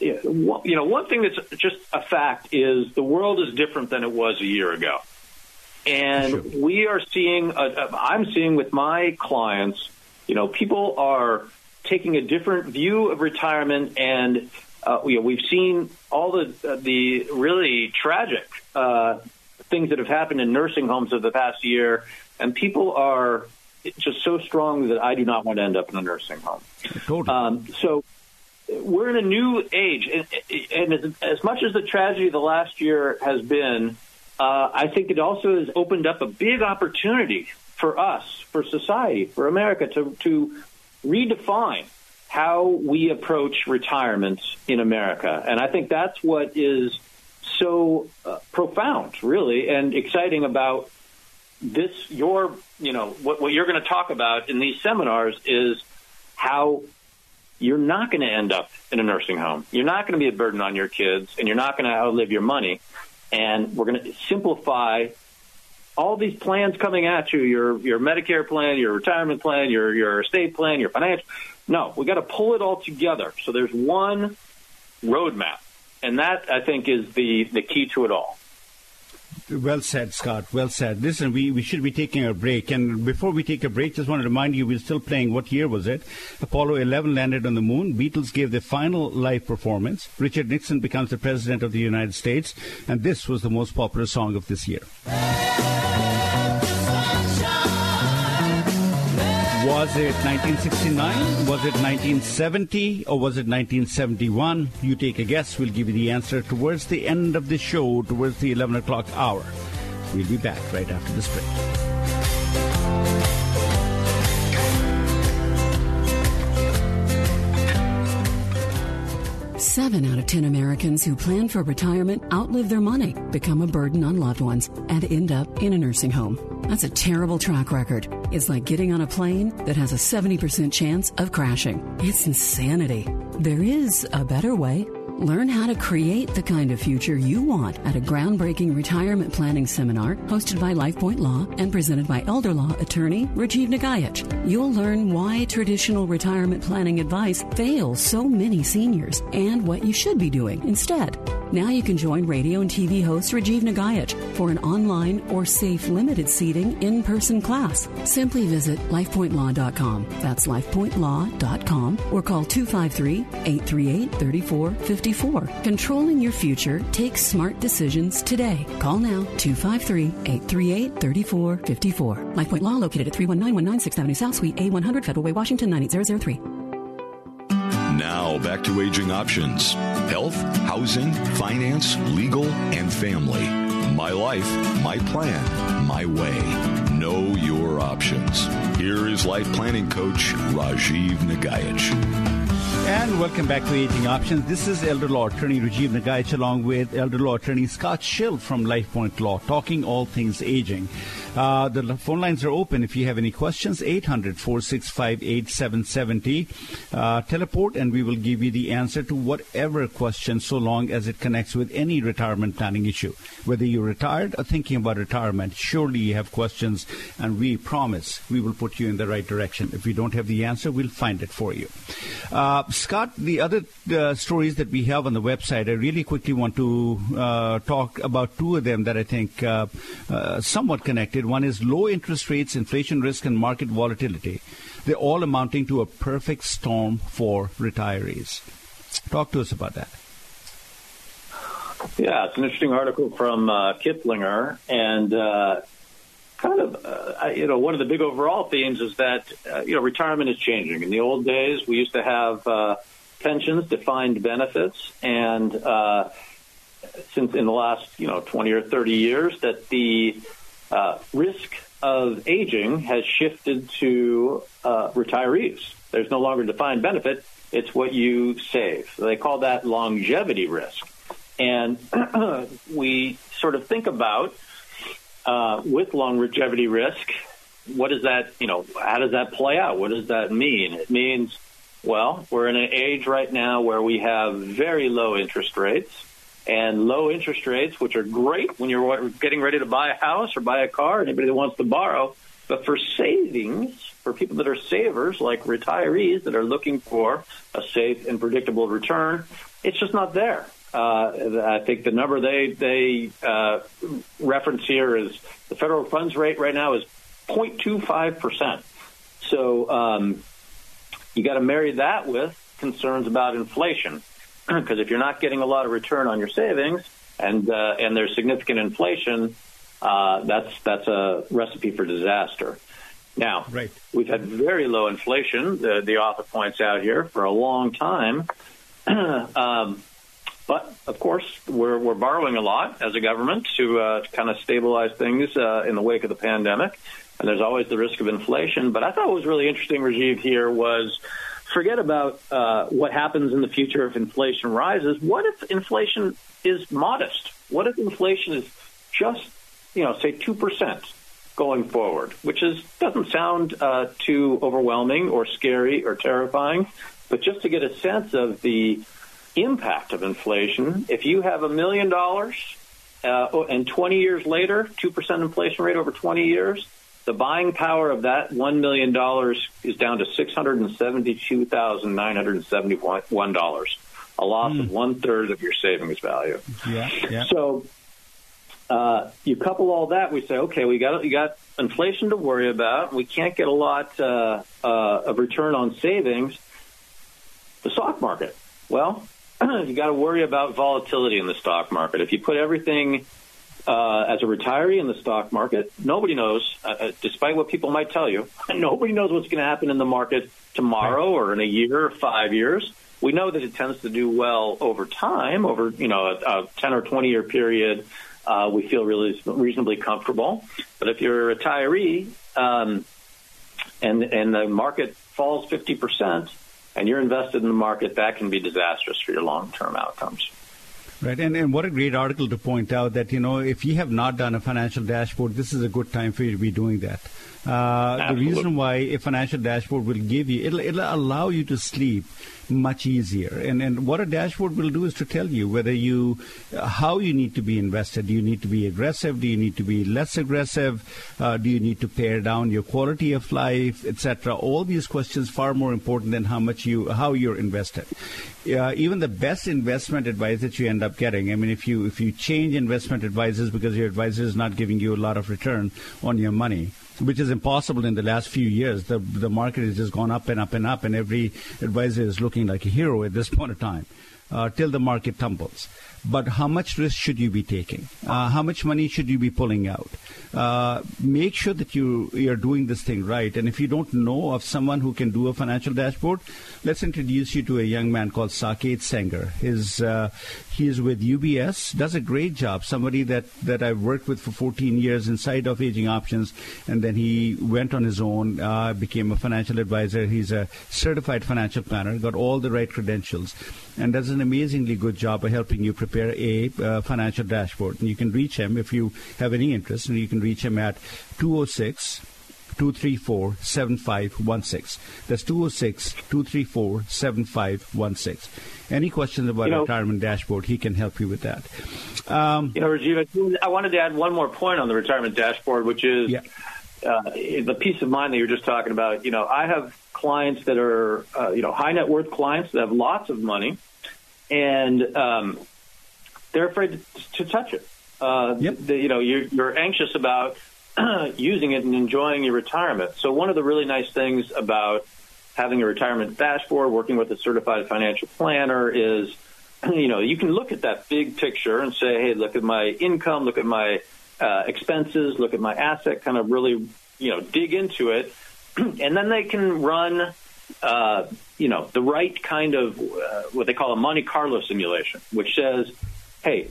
you know one thing that's just a fact is the world is different than it was a year ago, and sure. we are seeing. I'm seeing with my clients, you know, people are taking a different view of retirement, and uh, you know, we've seen all the uh, the really tragic uh, things that have happened in nursing homes over the past year, and people are just so strong that I do not want to end up in a nursing home. Totally. Um, so we're in a new age, and, and as, as, much as the tragedy of the last year has been, uh, I think it also has opened up a big opportunity for us, for society, for America to to redefine how we approach retirement in America. And I think that's what is so uh, profound, really, and exciting about this. Your, you know, what, what you're going to talk about in these seminars is how you're not going to end up in a nursing home. You're not going to be a burden on your kids, and you're not going to outlive your money. And we're going to simplify all these plans coming at you your your Medicare plan, your retirement plan, your your estate plan, your financial. No, we got to pull it all together. So there's one roadmap, and that I think is the the key to it all. Well said, Scott. Well said. Listen, we, we should be taking a break. And before we take a break, just want to remind you we're still playing. What year was it? Apollo 11 landed on the moon. Beatles gave their final live performance. Richard Nixon becomes the President of the United States. And this was the most popular song of this year. Was it 1969? Was it 1970? Or was it 1971? You take a guess. We'll give you the answer towards the end of the show, towards the 11 o'clock hour. We'll be back right after this break. Seven out of 10 Americans who plan for retirement outlive their money, become a burden on loved ones, and end up in a nursing home. That's a terrible track record. It's like getting on a plane that has a 70% chance of crashing. It's insanity. There is a better way. Learn how to create the kind of future you want at a groundbreaking retirement planning seminar hosted by LifePoint Law and presented by elder law attorney Rajiv Nagaich. You'll learn why traditional retirement planning advice fails so many seniors and what you should be doing instead. Now you can join radio and TV host Rajiv Nagaich for an online or safe limited seating in person class. Simply visit lifepointlaw.com. That's lifepointlaw.com or call 253 838 3454. Controlling your future takes smart decisions today. Call now 253 838 3454. LifePoint Law located at 31919 6th Avenue South Suite A100 Federal Way, Washington 98003. Now back to Aging Options health, housing, finance, legal, and family. My life, my plan, my way. Know your options. Here is life planning coach Rajiv Nagaich. And welcome back to Aging Options. This is Elder Law Attorney Rajiv Nagaich along with Elder Law Attorney Scott Schill from LifePoint Law, talking all things aging. Uh, the phone lines are open if you have any questions. 800 465 8770. Uh, teleport, and we will give you the answer to whatever question so long as it connects with any retirement planning issue. Whether you're retired or thinking about retirement, surely you have questions, and we promise we will put you in the right direction. If we don't have the answer, we'll find it for you. Uh, Scott, the other uh, stories that we have on the website, I really quickly want to uh, talk about two of them that I think uh, somewhat connected one is low interest rates, inflation risk, and market volatility. They're all amounting to a perfect storm for retirees. Talk to us about that. Yeah, it's an interesting article from uh, Kiplinger, and uh, kind of, uh, you know, one of the big overall themes is that, uh, you know, retirement is changing. In the old days, we used to have uh, pensions, defined benefits, and uh, since in the last, you know, 20 or 30 years, that the uh, risk of aging has shifted to uh, retirees. There's no longer defined benefit. It's what you save. They call that longevity risk. And we sort of think about uh, with longevity risk, what does that, you know, how does that play out? What does that mean? It means, well, we're in an age right now where we have very low interest rates and low interest rates, which are great when you're getting ready to buy a house or buy a car, anybody that wants to borrow. But for savings, for people that are savers, like retirees that are looking for a safe and predictable return, it's just not there. Uh, I think the number they they uh, reference here is the federal funds rate right now is 0.25 percent. So um, you got to marry that with concerns about inflation because if you're not getting a lot of return on your savings and uh, and there's significant inflation, uh, that's that's a recipe for disaster. Now, right. we've had very low inflation. The, the author points out here for a long time. um, but of course, we're, we're borrowing a lot as a government to, uh, to kind of stabilize things uh, in the wake of the pandemic. And there's always the risk of inflation. But I thought what was really interesting, Rajiv, here was forget about uh, what happens in the future if inflation rises. What if inflation is modest? What if inflation is just, you know, say two percent going forward, which is doesn't sound uh, too overwhelming or scary or terrifying, but just to get a sense of the impact of inflation, if you have a million dollars uh, and 20 years later, 2% inflation rate over 20 years, the buying power of that $1 million is down to $672,971, a loss mm. of hmm. one third of your savings value. Yeah, yeah. So uh, you couple all that, we say, okay, we got we got inflation to worry about. We can't get a lot uh, uh, of return on savings. The stock market. Well, you got to worry about volatility in the stock market. If you put everything uh, as a retiree in the stock market, nobody knows, uh, uh despite what people might tell you, nobody knows what's going to happen in the market tomorrow or in a year or five years. We know that it tends to do well over time, over you know a, a 10 or 20 year period uh, we feel really reasonably comfortable. But if you're a retiree um, and and the market falls 50 percent, and you're invested in the market, that can be disastrous for your long term outcomes. Right, and, and what a great article to point out that, you know, if you have not done a financial dashboard, this is a good time for you to be doing that. Uh, the reason why a financial dashboard will give you, it'll, it'll allow you to sleep much easier. And and what a dashboard will do is to tell you whether you uh, how you need to be invested. Do you need to be aggressive? Do you need to be less aggressive? Uh, do you need to pare down your quality of life, etc. All these questions far more important than how much you how you're invested. Uh, even the best investment advice that you end up getting. I mean, if you if you change investment advisors because your advisor is not giving you a lot of return on your money, which is impossible in the last few years. The the market has just gone up and up and up, and every advisor is looking like a hero at this point of time uh, till the market tumbles but how much risk should you be taking? Uh, how much money should you be pulling out? Uh, make sure that you you're doing this thing right. And if you don't know of someone who can do a financial dashboard, let's introduce you to a young man called Saket Sanger. His uh, he is with UBS, does a great job. Somebody that that I've worked with for 14 years inside of Aging Options, and then he went on his own, uh, became a financial advisor. He's a certified financial planner, got all the right credentials, and does an amazingly good job of helping you prepare prepare a uh, financial dashboard. And you can reach him if you have any interest, and you can reach him at 206 234 7516. That's 206 234 7516. Any questions about you know, retirement dashboard, he can help you with that. Um, you know, Rajiv, I wanted to add one more point on the retirement dashboard, which is yeah. uh, the peace of mind that you're just talking about. You know, I have clients that are, uh, you know, high net worth clients that have lots of money. And um, they're afraid to, to touch it. Uh, yep. The, you know, you're, you're anxious about using it and enjoying your retirement. So one of the really nice things about having a retirement dashboard, working with a certified financial planner is, you know, you can look at that big picture and say, hey, look at my income, look at my uh, expenses, look at my asset, kind of really, you know, dig into it. and then they can run, uh, you know, the right kind of uh, what they call a Monte Carlo simulation, which says, hey,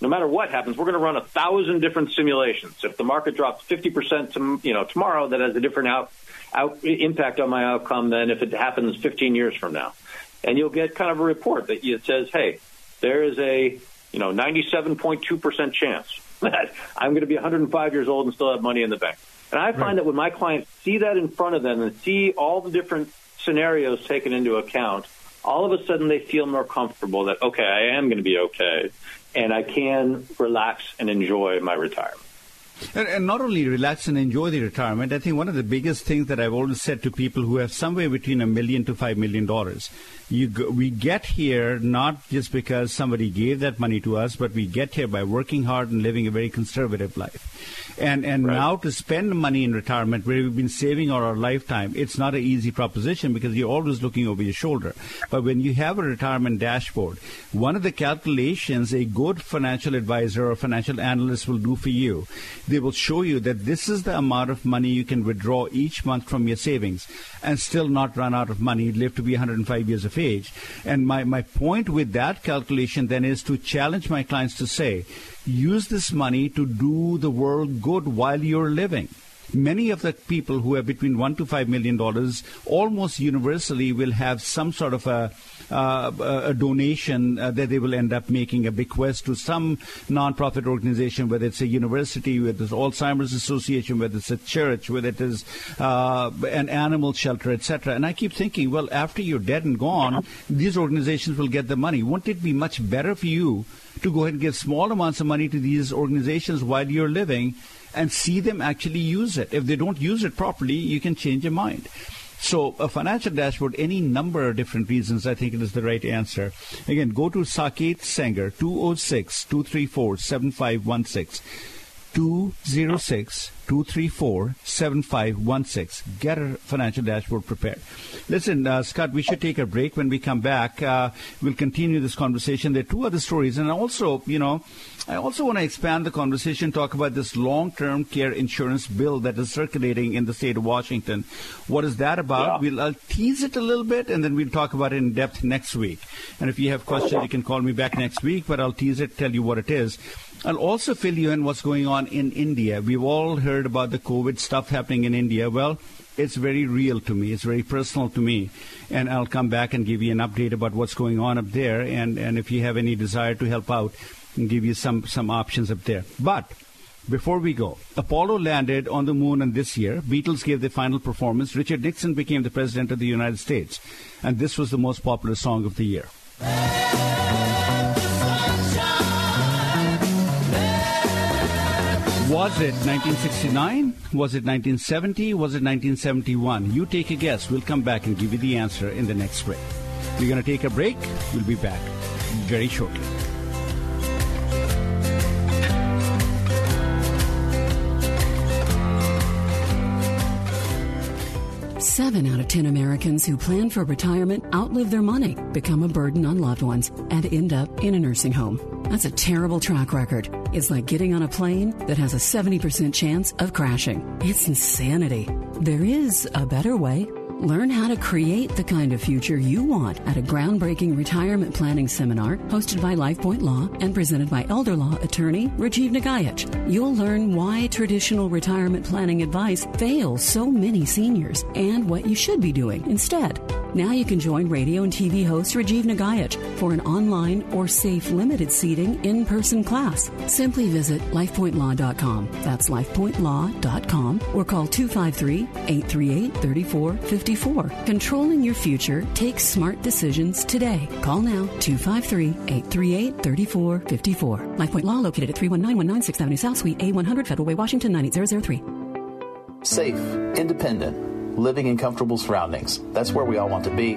no matter what happens, we're going to run a thousand different simulations. If the market drops 50% to, you know, tomorrow, that has a different out, out, impact on my outcome than if it happens 15 years from now. And you'll get kind of a report that it says, hey, there is a, you know, 97.2% chance that I'm going to be 105 years old and still have money in the bank. And I find right. that when my clients see that in front of them and see all the different scenarios taken into account, all of a sudden they feel more comfortable that, okay, I am going to be okay, and I can relax and enjoy my retirement. And, and, not only relax and enjoy the retirement, I think one of the biggest things that I've always said to people who have somewhere between a million to five million dollars, go, we get here not just because somebody gave that money to us, but we get here by working hard and living a very conservative life. And and right. now to spend money in retirement where we've been saving all our lifetime, it's not an easy proposition because you're always looking over your shoulder. But when you have a retirement dashboard, one of the calculations a good financial advisor or financial analyst will do for you, they will show you that this is the amount of money you can withdraw each month from your savings and still not run out of money, live to be 105 years of age. And my, my point with that calculation then is to challenge my clients to say, use this money to do the world good while you're living Many of the people who have between one to five million dollars almost universally will have some sort of a uh, a donation uh, that they will end up making a bequest to some nonprofit organization, whether it's a university, whether it's Alzheimer's Association, whether it's a church, whether it is uh, an animal shelter, etc. And I keep thinking, well, after you're dead and gone, these organizations will get the money. Wouldn't it be much better for you to go ahead and give small amounts of money to these organizations while you're living? And see them actually use it. If they don't use it properly, you can change your mind. So a financial dashboard, any number of different reasons, I think it is the right answer. Again, go to Saket Sanger, 206-234-7516. 206 234 7516. Get a financial dashboard prepared. Listen, uh, Scott, we should take a break. When we come back, uh, we'll continue this conversation. There are two other stories. And also, you know, I also want to expand the conversation, talk about this long term care insurance bill that is circulating in the state of Washington. What is that about? Yeah. We'll I'll tease it a little bit and then we'll talk about it in depth next week. And if you have questions, you can call me back next week, but I'll tease it, tell you what it is. I'll also fill you in what's going on in India. We've all heard about the COVID stuff happening in India. Well, it's very real to me. It's very personal to me. And I'll come back and give you an update about what's going on up there. And, and if you have any desire to help out, give you some, some options up there. But before we go, Apollo landed on the moon and this year. Beatles gave their final performance. Richard Nixon became the president of the United States. And this was the most popular song of the year. Was it 1969? Was it 1970? Was it 1971? You take a guess. We'll come back and give you the answer in the next break. We're going to take a break. We'll be back very shortly. Seven out of 10 Americans who plan for retirement outlive their money, become a burden on loved ones, and end up in a nursing home. That's a terrible track record. It's like getting on a plane that has a 70% chance of crashing. It's insanity. There is a better way. Learn how to create the kind of future you want at a groundbreaking retirement planning seminar hosted by LifePoint Law and presented by elder law attorney Rajiv Nagaich. You'll learn why traditional retirement planning advice fails so many seniors and what you should be doing instead. Now you can join radio and TV host Rajiv Nagaich for an online or safe limited seating in person class. Simply visit lifepointlaw.com. That's lifepointlaw.com or call 253 838 3454. Controlling your future takes smart decisions today. Call now 253 838 3454. LifePoint Law located at 31919 6th Avenue South Suite A100 Federal Way, Washington 98003. Safe, independent living in comfortable surroundings. That's where we all want to be.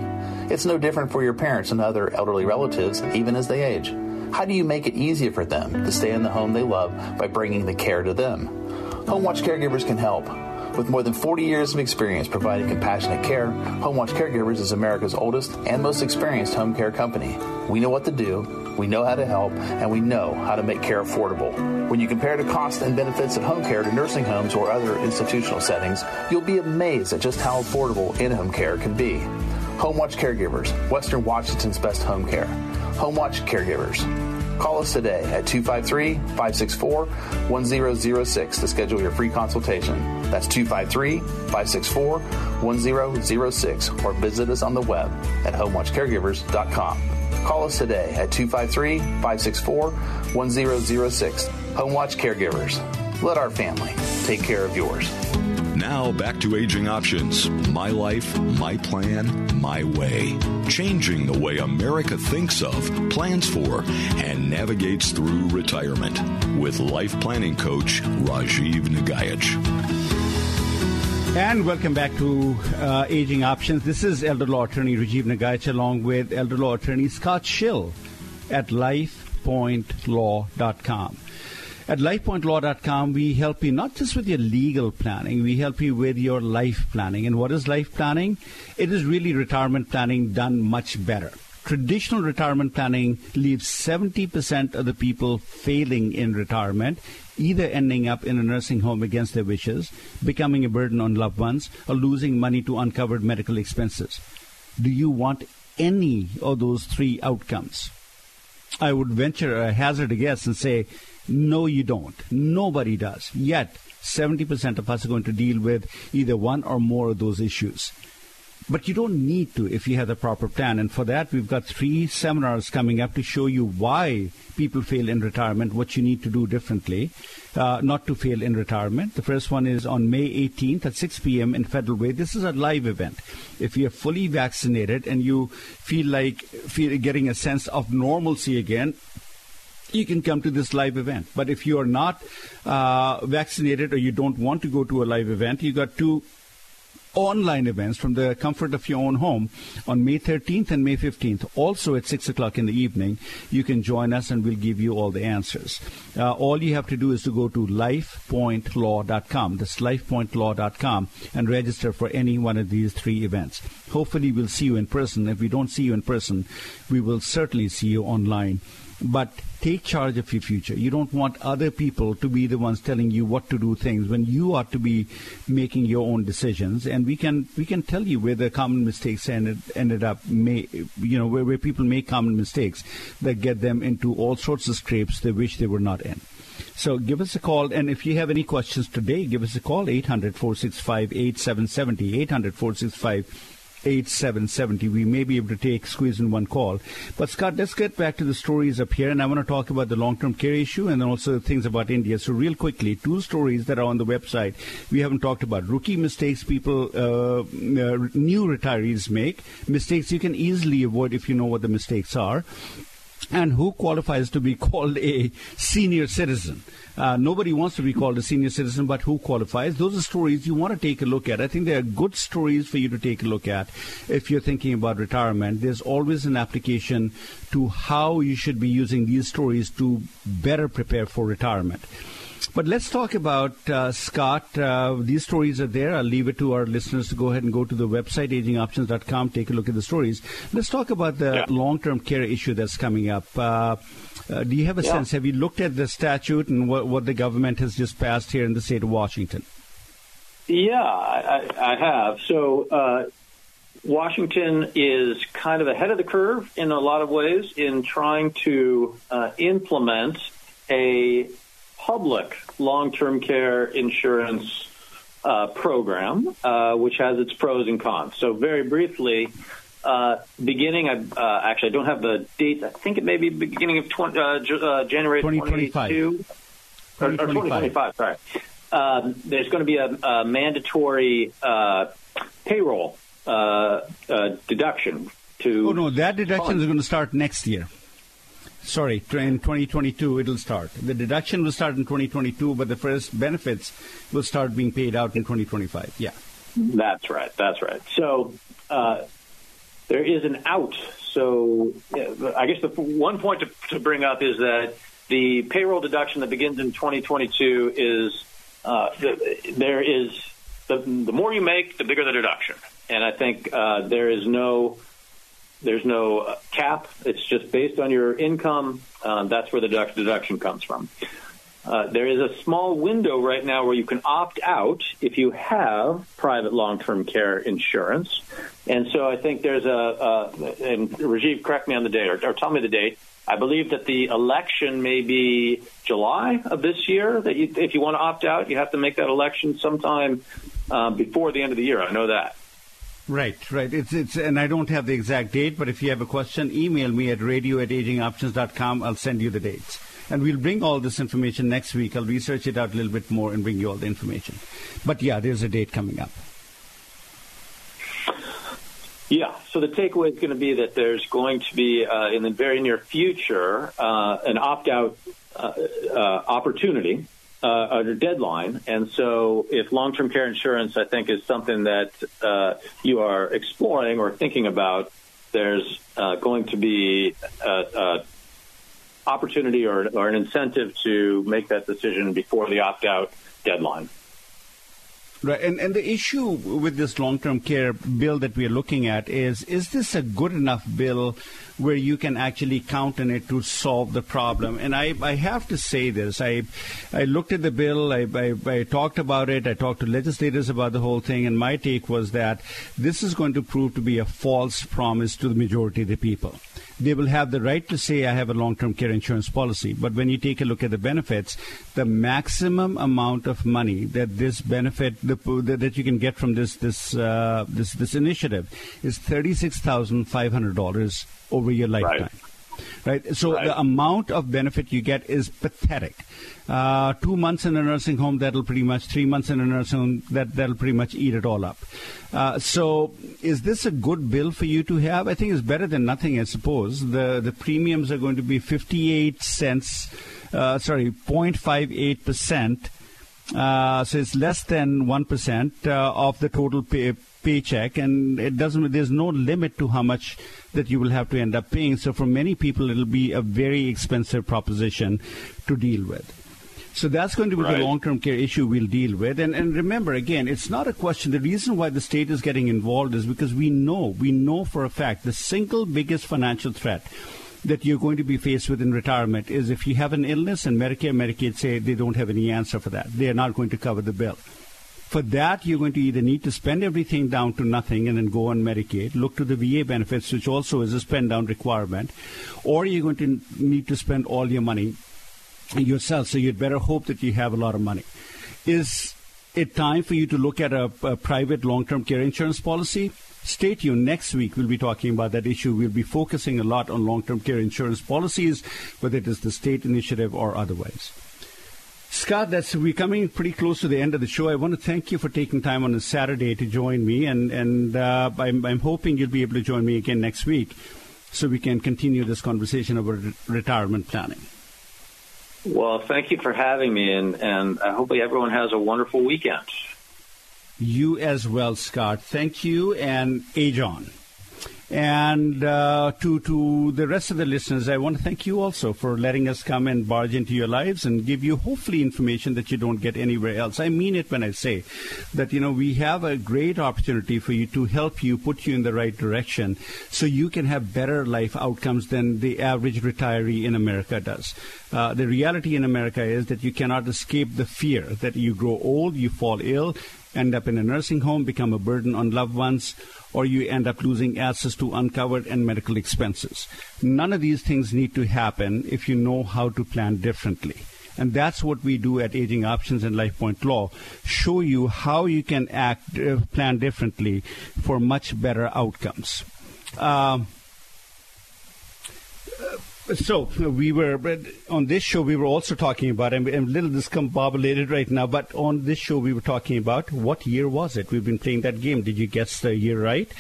It's no different for your parents and other elderly relatives, even as they age. How do you make it easier for them to stay in the home they love by bringing the care to them? Home Watch Caregivers can help. With more than 40 years of experience providing compassionate care, Home Watch Caregivers is America's oldest and most experienced home care company. We know what to do, we know how to help, and we know how to make care affordable. When you compare the costs and benefits of home care to nursing homes or other institutional settings, you'll be amazed at just how affordable in home care can be. Home Watch Caregivers, Western Washington's best home care. Home Watch Caregivers. Call us today at 253 564 1006 to schedule your free consultation. That's 253 564 1006 or visit us on the web at homewatchcaregivers.com. Call us today at 253 564 1006. Home Watch Caregivers. Let our family take care of yours. Now back to Aging Options. My life, my plan, my way. Changing the way America thinks of, plans for, and navigates through retirement. With life planning coach Rajiv Nagaich. And welcome back to uh, Aging Options. This is elder law attorney Rajiv Nagaich along with elder law attorney Scott Schill at lifepointlaw.com. At lifepointlaw.com, we help you not just with your legal planning, we help you with your life planning. And what is life planning? It is really retirement planning done much better. Traditional retirement planning leaves 70% of the people failing in retirement, either ending up in a nursing home against their wishes, becoming a burden on loved ones, or losing money to uncovered medical expenses. Do you want any of those three outcomes? I would venture a hazard a guess and say, no, you don't. Nobody does. Yet, 70% of us are going to deal with either one or more of those issues. But you don't need to if you have the proper plan. And for that, we've got three seminars coming up to show you why people fail in retirement, what you need to do differently uh, not to fail in retirement. The first one is on May 18th at 6 p.m. in Federal Way. This is a live event. If you're fully vaccinated and you feel like feel, getting a sense of normalcy again, you can come to this live event. But if you are not uh, vaccinated or you don't want to go to a live event, you got two online events from the comfort of your own home on May 13th and May 15th. Also at 6 o'clock in the evening, you can join us and we'll give you all the answers. Uh, all you have to do is to go to lifepointlaw.com. That's lifepointlaw.com and register for any one of these three events. Hopefully, we'll see you in person. If we don't see you in person, we will certainly see you online but take charge of your future. You don't want other people to be the ones telling you what to do things when you ought to be making your own decisions. And we can we can tell you where the common mistakes ended ended up. May, you know where, where people make common mistakes that get them into all sorts of scrapes they wish they were not in. So give us a call. And if you have any questions today, give us a call 800 465 8770. 800 465 8770. We may be able to take squeeze in one call. But Scott, let's get back to the stories up here, and I want to talk about the long-term care issue and then also things about India. So real quickly, two stories that are on the website we haven't talked about: rookie mistakes people, uh, uh, new retirees make, mistakes you can easily avoid if you know what the mistakes are and who qualifies to be called a senior citizen. Uh, nobody wants to be called a senior citizen, but who qualifies? Those are stories you want to take a look at. I think they are good stories for you to take a look at if you're thinking about retirement. There's always an application to how you should be using these stories to better prepare for retirement. But let's talk about uh, Scott. Uh, these stories are there. I'll leave it to our listeners to go ahead and go to the website, agingoptions.com, take a look at the stories. Let's talk about the yeah. long term care issue that's coming up. Uh, uh, do you have a yeah. sense? Have you looked at the statute and what, what, the government has just passed here in the state of Washington? Yeah, I, I have. So, uh, Washington is kind of ahead of the curve in a lot of ways in trying to uh, implement a public long-term care insurance uh, program, uh, which has its pros and cons. So, very briefly, uh, beginning, I uh, actually I don't have the date. I think it may be beginning of 20, uh, uh, January 2022 or, or 2025. Sorry. Um, there's going to be a, a mandatory payroll deduction to. Oh no, that deduction is going to start next year sorry, in 2022 it'll start. The deduction will start in 2022, but the first benefits will start being paid out in 2025. Yeah. That's right. That's right. So uh, there is an out. So I guess the one point to, to, bring up is that the payroll deduction that begins in 2022 is uh, the, there is the, the more you make, the bigger the deduction. And I think uh, there is no there's no uh, cap. It's just based on your income. Um, that's where the deduction comes from. Uh, there is a small window right now where you can opt out if you have private long-term care insurance. And so I think there's a, a and Rajiv, correct me on the date or, or tell me the date. I believe that the election may be July of this year. That you, if you want to opt out, you have to make that election sometime uh, before the end of the year. I know that. Right, right. It's it's and I don't have the exact date, but if you have a question, email me at radio at agingoptions.com. I'll send you the dates. And we'll bring all this information next week. I'll research it out a little bit more and bring you all the information. But yeah, there's a date coming up. Yeah, so the takeaway is going to be that there's going to be, uh, in the very near future, uh, an opt out uh, uh opportunity uh, a deadline. And so, if long term care insurance, I think, is something that uh, you are exploring or thinking about, there's uh, going to be a, a opportunity or, or an incentive to make that decision before the opt out deadline. Right, and and the issue with this long-term care bill that we are looking at is: is this a good enough bill where you can actually count on it to solve the problem? And I, I have to say this: I I looked at the bill, I, I, I talked about it, I talked to legislators about the whole thing, and my take was that this is going to prove to be a false promise to the majority of the people they will have the right to say, I have a long term care insurance policy. But when you take a look at the benefits, the maximum amount of money that this benefit, the, that you can get from this, this, uh, this, this initiative is $36,500 over your lifetime. Right right? So right. the amount of benefit you get is pathetic. Uh, two months in a nursing home, that'll pretty much, three months in a nursing home, that, that'll pretty much eat it all up. Uh, so is this a good bill for you to have? I think it's better than nothing, I suppose. The, the premiums are going to be 58 cents, uh, sorry, 0.58 percent. Uh, so it's less than 1% uh, of the total pay, paycheck, and it doesn't. There's no limit to how much that you will have to end up paying. So for many people, it'll be a very expensive proposition to deal with. So that's going to be right. the long-term care issue we'll deal with. And, and remember, again, it's not a question. The reason why the state is getting involved is because we know, we know for a fact, the single biggest financial threat that you're going to be faced with in retirement is if you have an illness and Medicare, Medicaid say they don't have any answer for that. They are not going to cover the bill. For that, you're going to either need to spend everything down to nothing and then go on Medicaid, look to the VA benefits, which also is a spend down requirement, or you're going to need to spend all your money yourself. So you'd better hope that you have a lot of money. Is it time for you to look at a, a private long term care insurance policy? Stay tuned. Next week, we'll be talking about that issue. We'll be focusing a lot on long term care insurance policies, whether it is the state initiative or otherwise. Scott, that's we're coming pretty close to the end of the show. I want to thank you for taking time on a Saturday to join me, and and uh, I'm, I'm hoping you'll be able to join me again next week, so we can continue this conversation about re- retirement planning. Well, thank you for having me, and and I hope everyone has a wonderful weekend. You as well, Scott. Thank you, and Ajon. And uh, to to the rest of the listeners, I want to thank you also for letting us come and barge into your lives and give you hopefully information that you don't get anywhere else. I mean it when I say that you know we have a great opportunity for you to help you put you in the right direction, so you can have better life outcomes than the average retiree in America does. Uh, the reality in America is that you cannot escape the fear that you grow old, you fall ill, end up in a nursing home, become a burden on loved ones or you end up losing access to uncovered and medical expenses. None of these things need to happen if you know how to plan differently. And that's what we do at Aging Options and LifePoint Law. Show you how you can act, uh, plan differently for much better outcomes. Um, so we were on this show. We were also talking about. I'm, I'm, a little discombobulated right now, but on this show we were talking about what year was it? We've been playing that game. Did you guess the year right?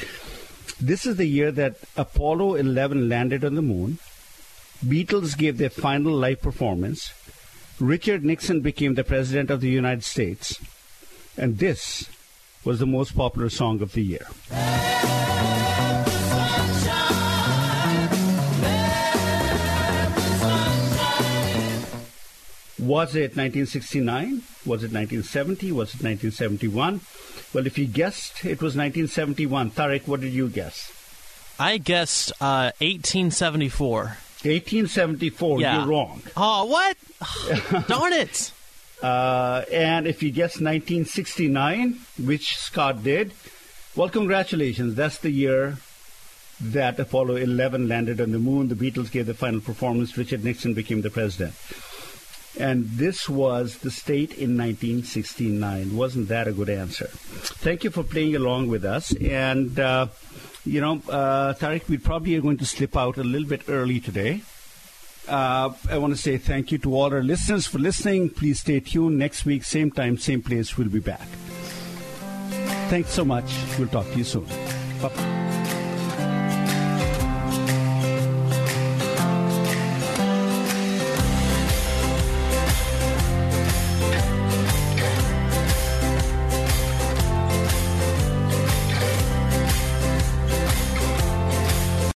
This is the year that Apollo 11 landed on the moon. Beatles gave their final live performance. Richard Nixon became the president of the United States, and this was the most popular song of the year. Was it 1969? Was it 1970? Was it 1971? Well, if you guessed it was 1971, Tarek, what did you guess? I guessed uh, 1874. 1874, yeah. you're wrong. Oh, what? Darn it. Uh, and if you guessed 1969, which Scott did, well, congratulations. That's the year that Apollo 11 landed on the moon. The Beatles gave the final performance. Richard Nixon became the president. And this was the state in 1969. Wasn't that a good answer? Thank you for playing along with us. And, uh, you know, uh, Tariq, we probably are going to slip out a little bit early today. Uh, I want to say thank you to all our listeners for listening. Please stay tuned. Next week, same time, same place, we'll be back. Thanks so much. We'll talk to you soon. Bye.